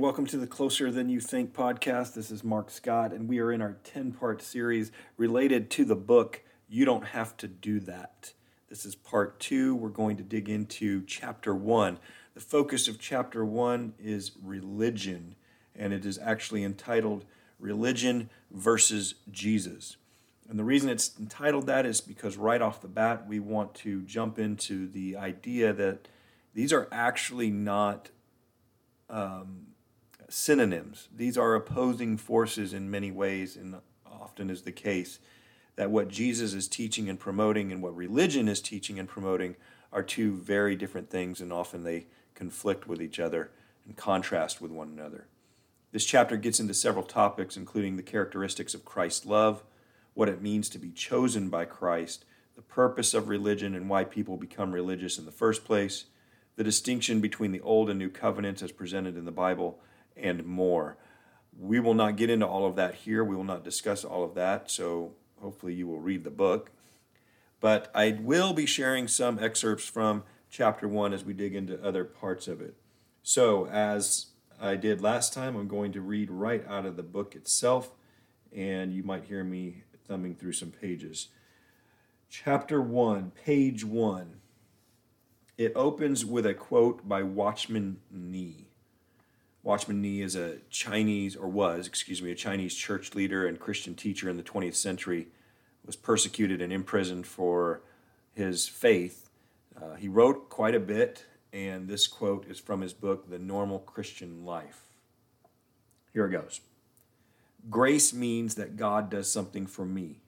Welcome to the Closer Than You Think podcast. This is Marc Scott, and we are in our 10 part series related to the book You Don't Have to Do That. This is part two. We're going to dig into chapter one. The focus of chapter one is religion, and it is actually entitled Religion versus Jesus. And the reason it's entitled that is because right off the bat, we want to jump into the idea that these are actually not um, synonyms. These are opposing forces in many ways, and often is the case that what Jesus is teaching and promoting and what religion is teaching and promoting are two very different things, and often they conflict with each other and contrast with one another. This chapter gets into several topics, including the characteristics of Christ's love, what it means to be chosen by Christ, the purpose of religion and why people become religious in the first place, the distinction between the Old and New Covenants as presented in the Bible, and more. We will not get into all of that here. We will not discuss all of that, so hopefully you will read the book. But I will be sharing some excerpts from chapter 1 as we dig into other parts of it. So, as I did last time, I'm going to read right out of the book itself, and you might hear me thumbing through some pages. Chapter 1, page 1. It opens with a quote by Watchman Nee. Watchman Nee is a Chinese, or was, excuse me, a Chinese church leader and Christian teacher in the 20th century, was persecuted and imprisoned for his faith. Uh, he wrote quite a bit, and this quote is from his book, The Normal Christian Life. Here it goes Grace means that God does something for me,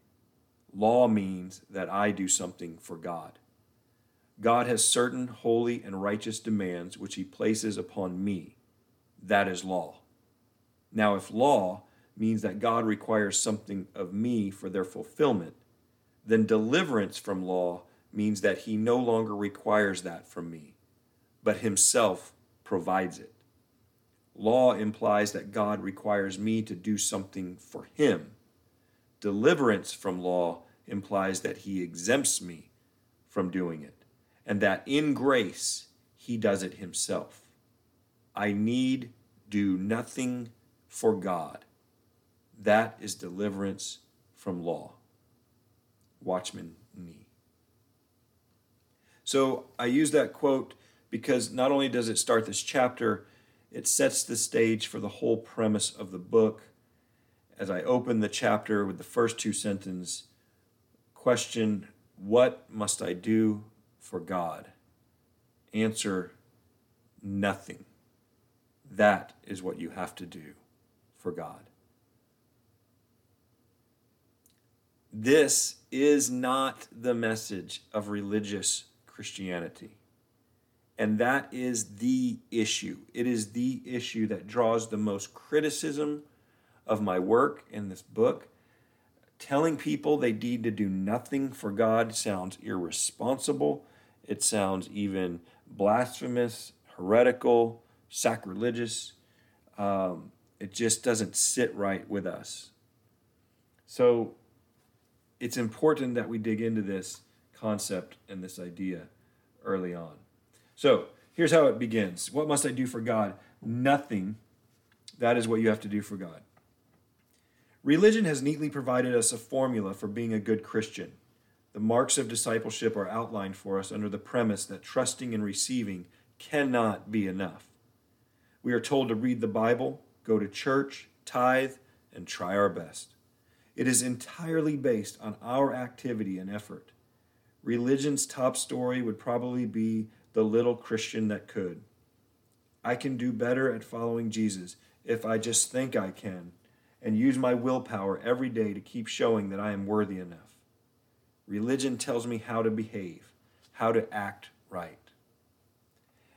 law means that I do something for God. God has certain holy and righteous demands which he places upon me. That is law. Now, if law means that God requires something of me for their fulfillment, then deliverance from law means that he no longer requires that from me, but himself provides it. Law implies that God requires me to do something for him. Deliverance from law implies that he exempts me from doing it and that in grace he does it himself. I need do nothing for God. That is deliverance from law. Watchman Nee. So I use that quote because not only does it start this chapter, it sets the stage for the whole premise of the book. As I open the chapter with the first two sentences, question, What must I do for God? Answer nothing. That is what you have to do for God. This is not the message of religious Christianity. And that is the issue. It is the issue that draws the most criticism of my work in this book telling people they need to do nothing for God sounds irresponsible it sounds even blasphemous, heretical, sacrilegious. Um, it just doesn't sit right with us. So it's important that we dig into this concept and this idea early on. So here's how it begins What must I do for God? Nothing. That is what you have to do for God. Religion has neatly provided us a formula for being a good Christian. The marks of discipleship are outlined for us under the premise that trusting and receiving cannot be enough. We are told to read the Bible, go to church, tithe, and try our best. It is entirely based on our activity and effort. Religion's top story would probably be the little Christian that could. I can do better at following Jesus if I just think I can and use my willpower every day to keep showing that I am worthy enough. Religion tells me how to behave, how to act right.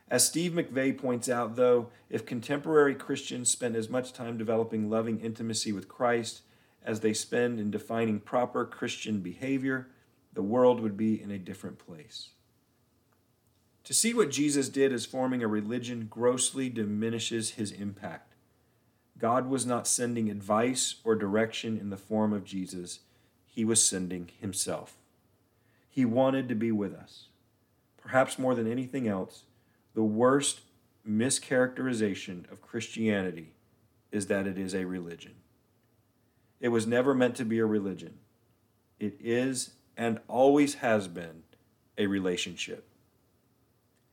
As Steve McVey points out, though, if contemporary Christians spend as much time developing loving intimacy with Christ as they spend in defining proper Christian behavior, the world would be in a different place. To see what Jesus did as forming a religion grossly diminishes his impact. God was not sending advice or direction in the form of Jesus, he was sending himself. He wanted to be with us. Perhaps more than anything else, the worst mischaracterization of Christianity is that it is a religion. It was never meant to be a religion. It is and always has been a relationship.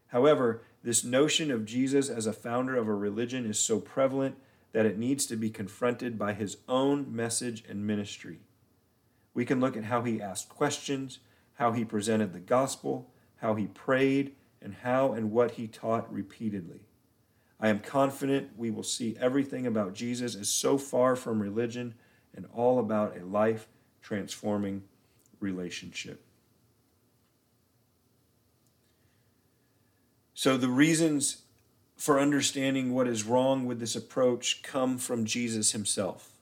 However, this notion of Jesus as a founder of a religion is so prevalent that it needs to be confronted by his own message and ministry. We can look at how he asked questions, how he presented the gospel, how he prayed, and how and what he taught repeatedly. I am confident we will see everything about Jesus as so far from religion and all about a life transforming relationship. So, the reasons for understanding what is wrong with this approach come from Jesus himself,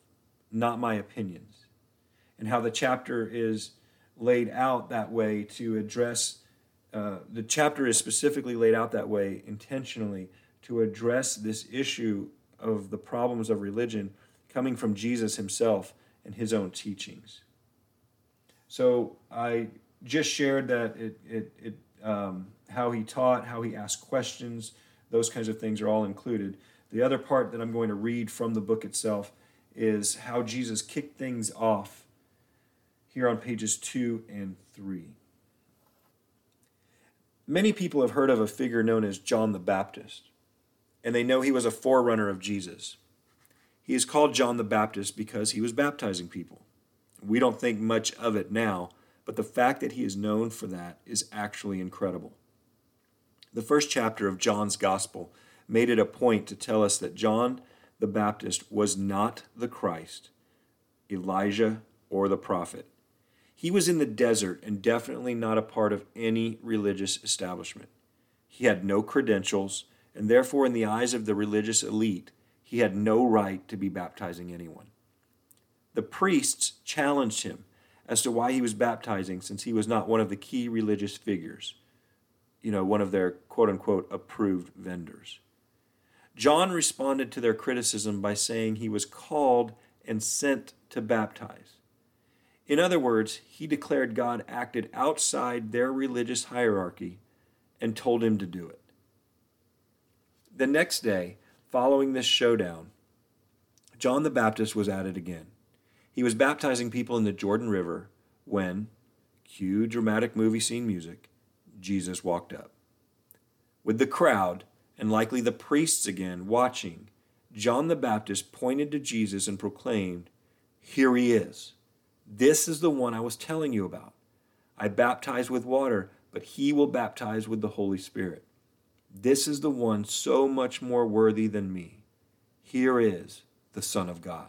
not my opinions. And how the chapter is laid out that way to address, uh, the chapter is specifically laid out that way intentionally to address this issue of the problems of religion coming from Jesus himself and his own teachings. So I just shared that it, it, it um, how he taught, how he asked questions, those kinds of things are all included. The other part that I'm going to read from the book itself is how Jesus kicked things off here on pages 2 and 3. Many people have heard of a figure known as John the Baptist, and they know he was a forerunner of Jesus. He is called John the Baptist because he was baptizing people. We don't think much of it now, but the fact that he is known for that is actually incredible. The first chapter of John's Gospel made it a point to tell us that John the Baptist was not the Christ, Elijah, or the prophet. He was in the desert and definitely not a part of any religious establishment. He had no credentials, and therefore, in the eyes of the religious elite, he had no right to be baptizing anyone. The priests challenged him as to why he was baptizing since he was not one of the key religious figures you know, one of their quote unquote approved vendors. John responded to their criticism by saying he was called and sent to baptize. In other words, he declared God acted outside their religious hierarchy and told him to do it. The next day, following this showdown, John the Baptist was at it again. He was baptizing people in the Jordan River when, cue dramatic movie scene music, Jesus walked up. With the crowd, and likely the priests again, watching, John the Baptist pointed to Jesus and proclaimed, Here he is. This is the one I was telling you about. I baptize with water, but he will baptize with the Holy Spirit. This is the one so much more worthy than me. Here is the Son of God.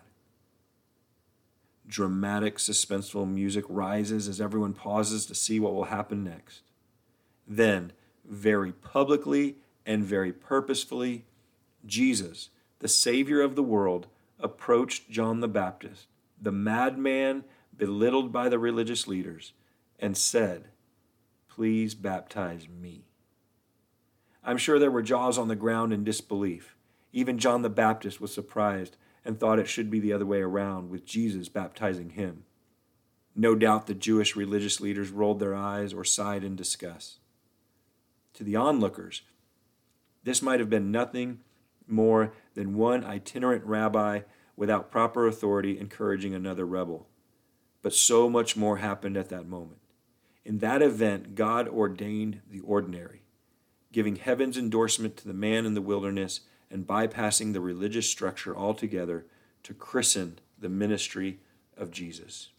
Dramatic, suspenseful music rises as everyone pauses to see what will happen next. Then, very publicly and very purposefully, Jesus, the Savior of the world, approached John the Baptist, the madman belittled by the religious leaders, and said, Please baptize me. I'm sure there were jaws on the ground in disbelief. Even John the Baptist was surprised and thought it should be the other way around, with Jesus baptizing him. No doubt the Jewish religious leaders rolled their eyes or sighed in disgust to the onlookers. This might have been nothing more than one itinerant rabbi without proper authority encouraging another rebel. But so much more happened at that moment. In that event, God ordained the ordinary, giving heaven's endorsement to the man in the wilderness and bypassing the religious structure altogether to christen the ministry of Jesus.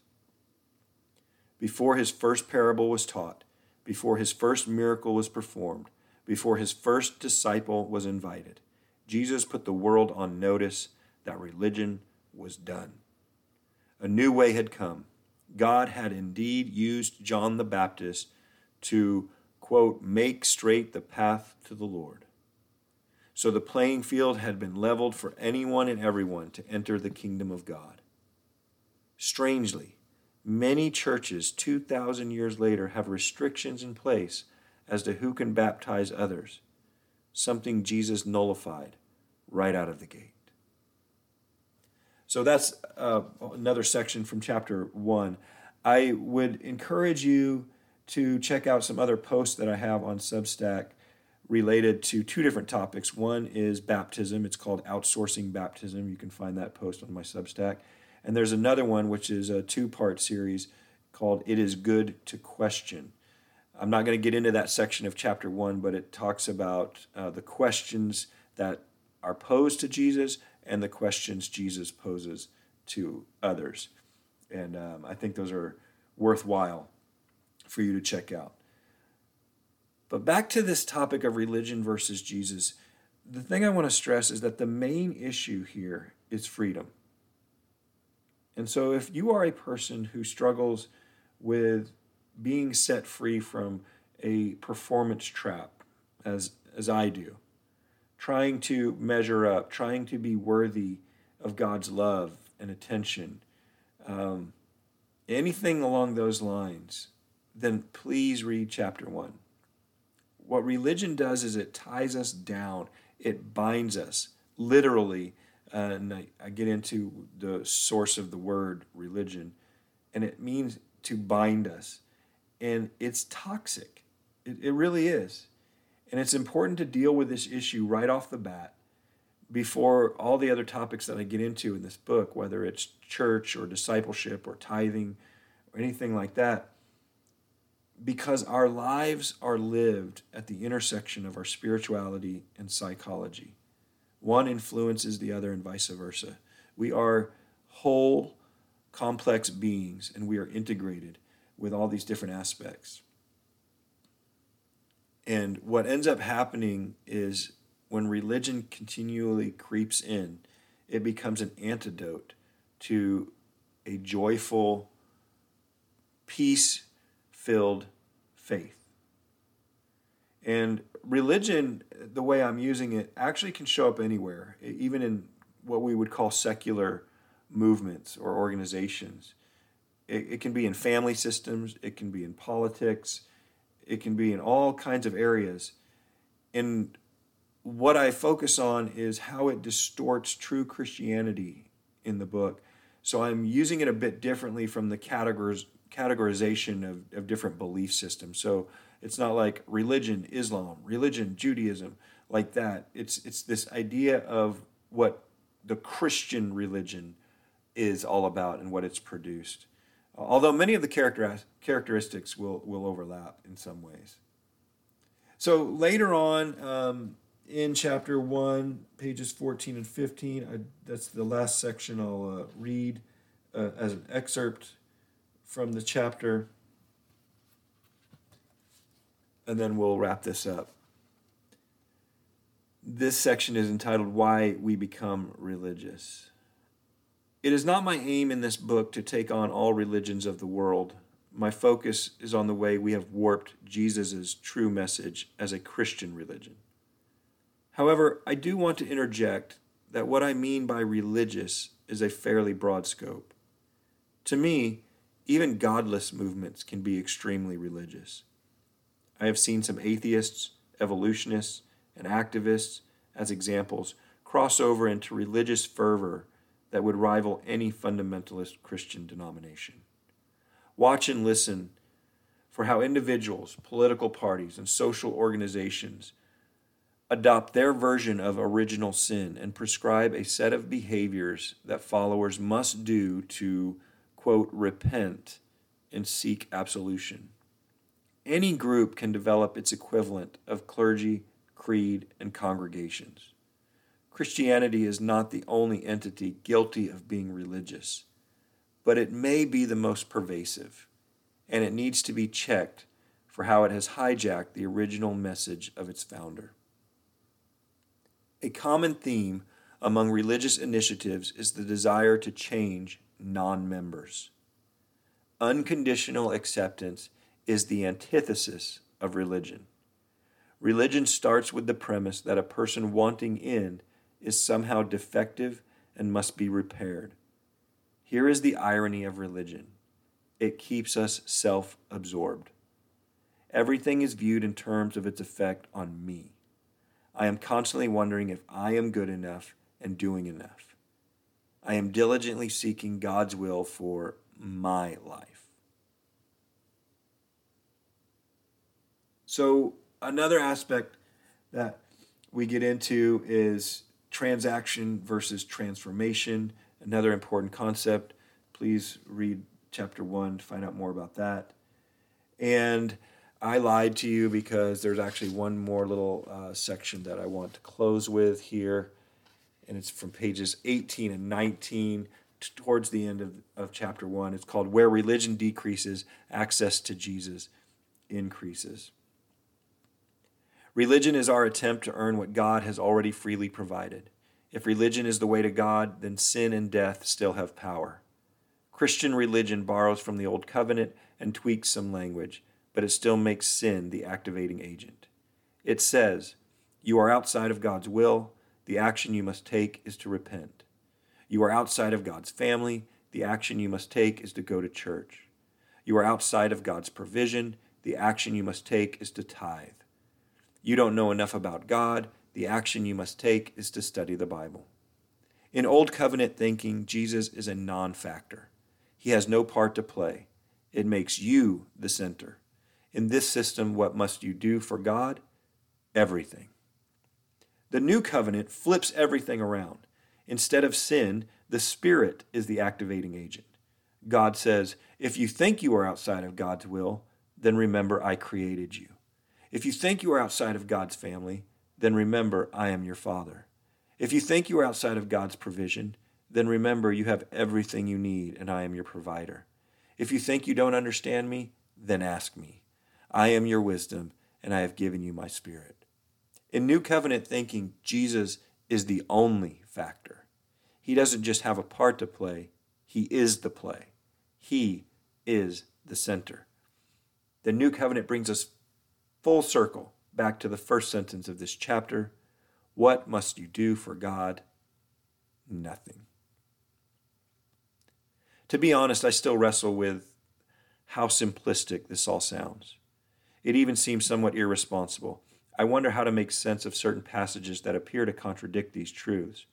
Before his first parable was taught, before his first miracle was performed, before his first disciple was invited, Jesus put the world on notice that religion was done. A new way had come. God had indeed used John the Baptist to, quote, make straight the path to the Lord. So the playing field had been leveled for anyone and everyone to enter the kingdom of God. Strangely, Many churches 2,000 years later have restrictions in place as to who can baptize others, something Jesus nullified right out of the gate. So that's uh, another section from chapter 1. I would encourage you to check out some other posts that I have on Substack related to two different topics. One is baptism, it's called Outsourcing Baptism. You can find that post on my Substack. And there's another one, which is a two part series called It Is Good to Question. I'm not going to get into that section of chapter one, but it talks about uh, the questions that are posed to Jesus and the questions Jesus poses to others. And um, I think those are worthwhile for you to check out. But back to this topic of religion versus Jesus, the thing I want to stress is that the main issue here is freedom. And so if you are a person who struggles with being set free from a performance trap, as, as I do, trying to measure up, trying to be worthy of God's love and attention, um, anything along those lines, then please read chapter one. What religion does is it ties us down, it binds us, literally. Uh, and I, I get into the source of the word religion, and it means to bind us. And it's toxic. It, it really is. And it's important to deal with this issue right off the bat before all the other topics that I get into in this book, whether it's church or discipleship or tithing or anything like that because our lives are lived at the intersection of our spirituality and psychology. One influences the other, and vice versa. We are whole, complex beings, and we are integrated with all these different aspects. And what ends up happening is when religion continually creeps in, it becomes an antidote to a joyful, peace filled faith. And religion, the way I'm using it, actually can show up anywhere, even in what we would call secular movements or organizations. It, it, can be in family systems, it can be in politics, it can be in all kinds of areas. And what I focus on is how it distorts true Christianity in the book. So I'm using it a bit differently from the categories categorization of, of different belief systems. So it's not like religion, Islam, religion, Judaism, like that. It's it's this idea of what the Christian religion is all about and what it's produced. Although many of the character, characteristics will, will overlap in some ways. So later on um, in chapter 1, pages 14 and 15, I, that's the last section I'll uh, read uh, as an excerpt from the chapter, and then we'll wrap this up. This section is entitled Why We Become Religious. It is not my aim in this book to take on all religions of the world. My focus is on the way we have warped Jesus' true message as a Christian religion. However, I do want to interject that what I mean by religious is a fairly broad scope. To me, even godless movements can be extremely religious. I have seen some atheists, evolutionists, and activists, as examples, cross over into religious fervor that would rival any fundamentalist Christian denomination. Watch and listen for how individuals, political parties, and social organizations adopt their version of original sin and prescribe a set of behaviors that followers must do to quote, repent and seek absolution. Any group can develop its equivalent of clergy, creed, and congregations. Christianity is not the only entity guilty of being religious, but it may be the most pervasive, and it needs to be checked for how it has hijacked the original message of its founder. A common theme among religious initiatives is the desire to change non members. Unconditional acceptance is the antithesis of religion. Religion starts with the premise that a person wanting in is somehow defective and must be repaired. Here is the irony of religion it keeps us self absorbed. Everything is viewed in terms of its effect on me. I am constantly wondering if I am good enough and doing enough. I am diligently seeking God's will for my life. So, another aspect that we get into is transaction versus transformation, another important concept. Please read chapter 1 to find out more about that. And I lied to you because there's actually one more little uh, section that I want to close with here, and it's from pages 18 and 19 towards the end of, of chapter 1. It's called Where Religion Decreases, Access to Jesus Increases. Religion is our attempt to earn what God has already freely provided. If religion is the way to God, then sin and death still have power. Christian religion borrows from the Old Covenant and tweaks some language, but it still makes sin the activating agent. It says, You are outside of God's will. The action you must take is to repent. You are outside of God's family. The action you must take is to go to church. You are outside of God's provision. The action you must take is to tithe. You don't know enough about God. The action you must take is to study the Bible. In Old Covenant thinking, Jesus is a non factor. He has no part to play. It makes you the center. In this system, what must you do for God? Everything. The new covenant flips everything around. Instead of sin, the Spirit is the activating agent. God says, If you think you are outside of God's will, then remember I created you. If you think you are outside of God's family, then remember I am your Father. If you think you are outside of God's provision, then remember you have everything you need and I am your provider. If you think you don't understand me, then ask me. I am your wisdom and I have given you my spirit. In New Covenant thinking, Jesus is the only factor. He doesn't just have a part to play, He is the play. He is the center. The New Covenant brings us full circle back to the first sentence of this chapter. What must you do for God? Nothing. To be honest, I still wrestle with how simplistic this all sounds. It even seems somewhat irresponsible. I wonder how to make sense of certain passages that appear to contradict these truths.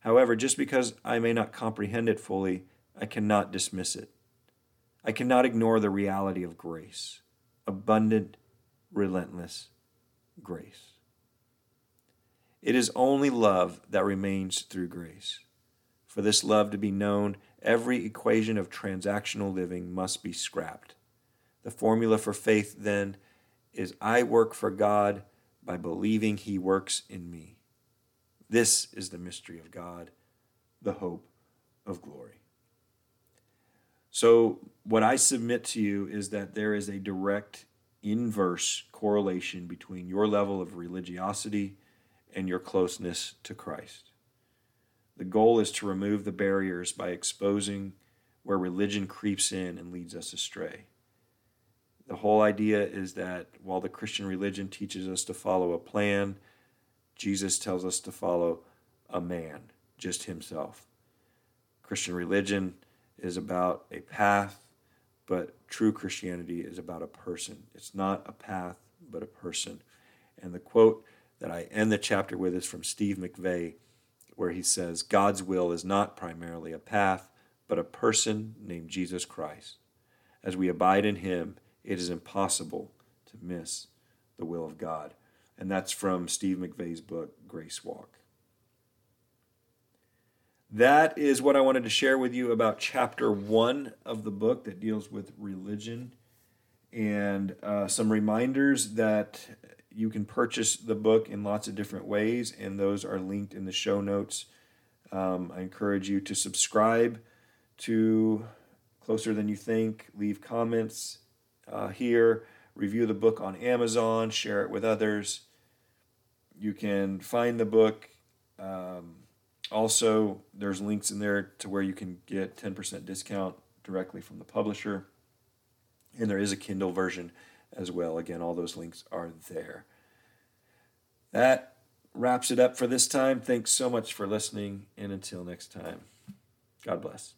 However, just because I may not comprehend it fully, I cannot dismiss it. I cannot ignore the reality of grace abundant, relentless grace. It is only love that remains through grace. For this love to be known, every equation of transactional living must be scrapped. The formula for faith, then, is I work for God by believing He works in me. This is the mystery of God, the hope of glory. So, what I submit to you is that there is a direct inverse correlation between your level of religiosity and your closeness to Christ. The goal is to remove the barriers by exposing where religion creeps in and leads us astray. The whole idea is that while the Christian religion teaches us to follow a plan, Jesus tells us to follow a man, just himself. Christian religion is about a path but true Christianity is about a person. It's not a path, but a person. And the quote that I end the chapter with is from Steve McVey, where he says, God's will is not primarily a path, but a person named Jesus Christ. As we abide in him, it is impossible to miss the will of God. And that's from Steve McVey's book, Grace Walk that is what I wanted to share with you about chapter one of the book that deals with religion and uh, some reminders that you can purchase the book in lots of different ways, and those are linked in the show notes. Um, I encourage you to subscribe to Closer Than You Think, leave comments uh, here, review the book on Amazon, share it with others. You can find the book. Um, also, there's links in there to where you can get 10% discount directly from the publisher. And there is a Kindle version as well. Again, all those links are there. That wraps it up for this time. Thanks so much for listening, and until next time, God bless.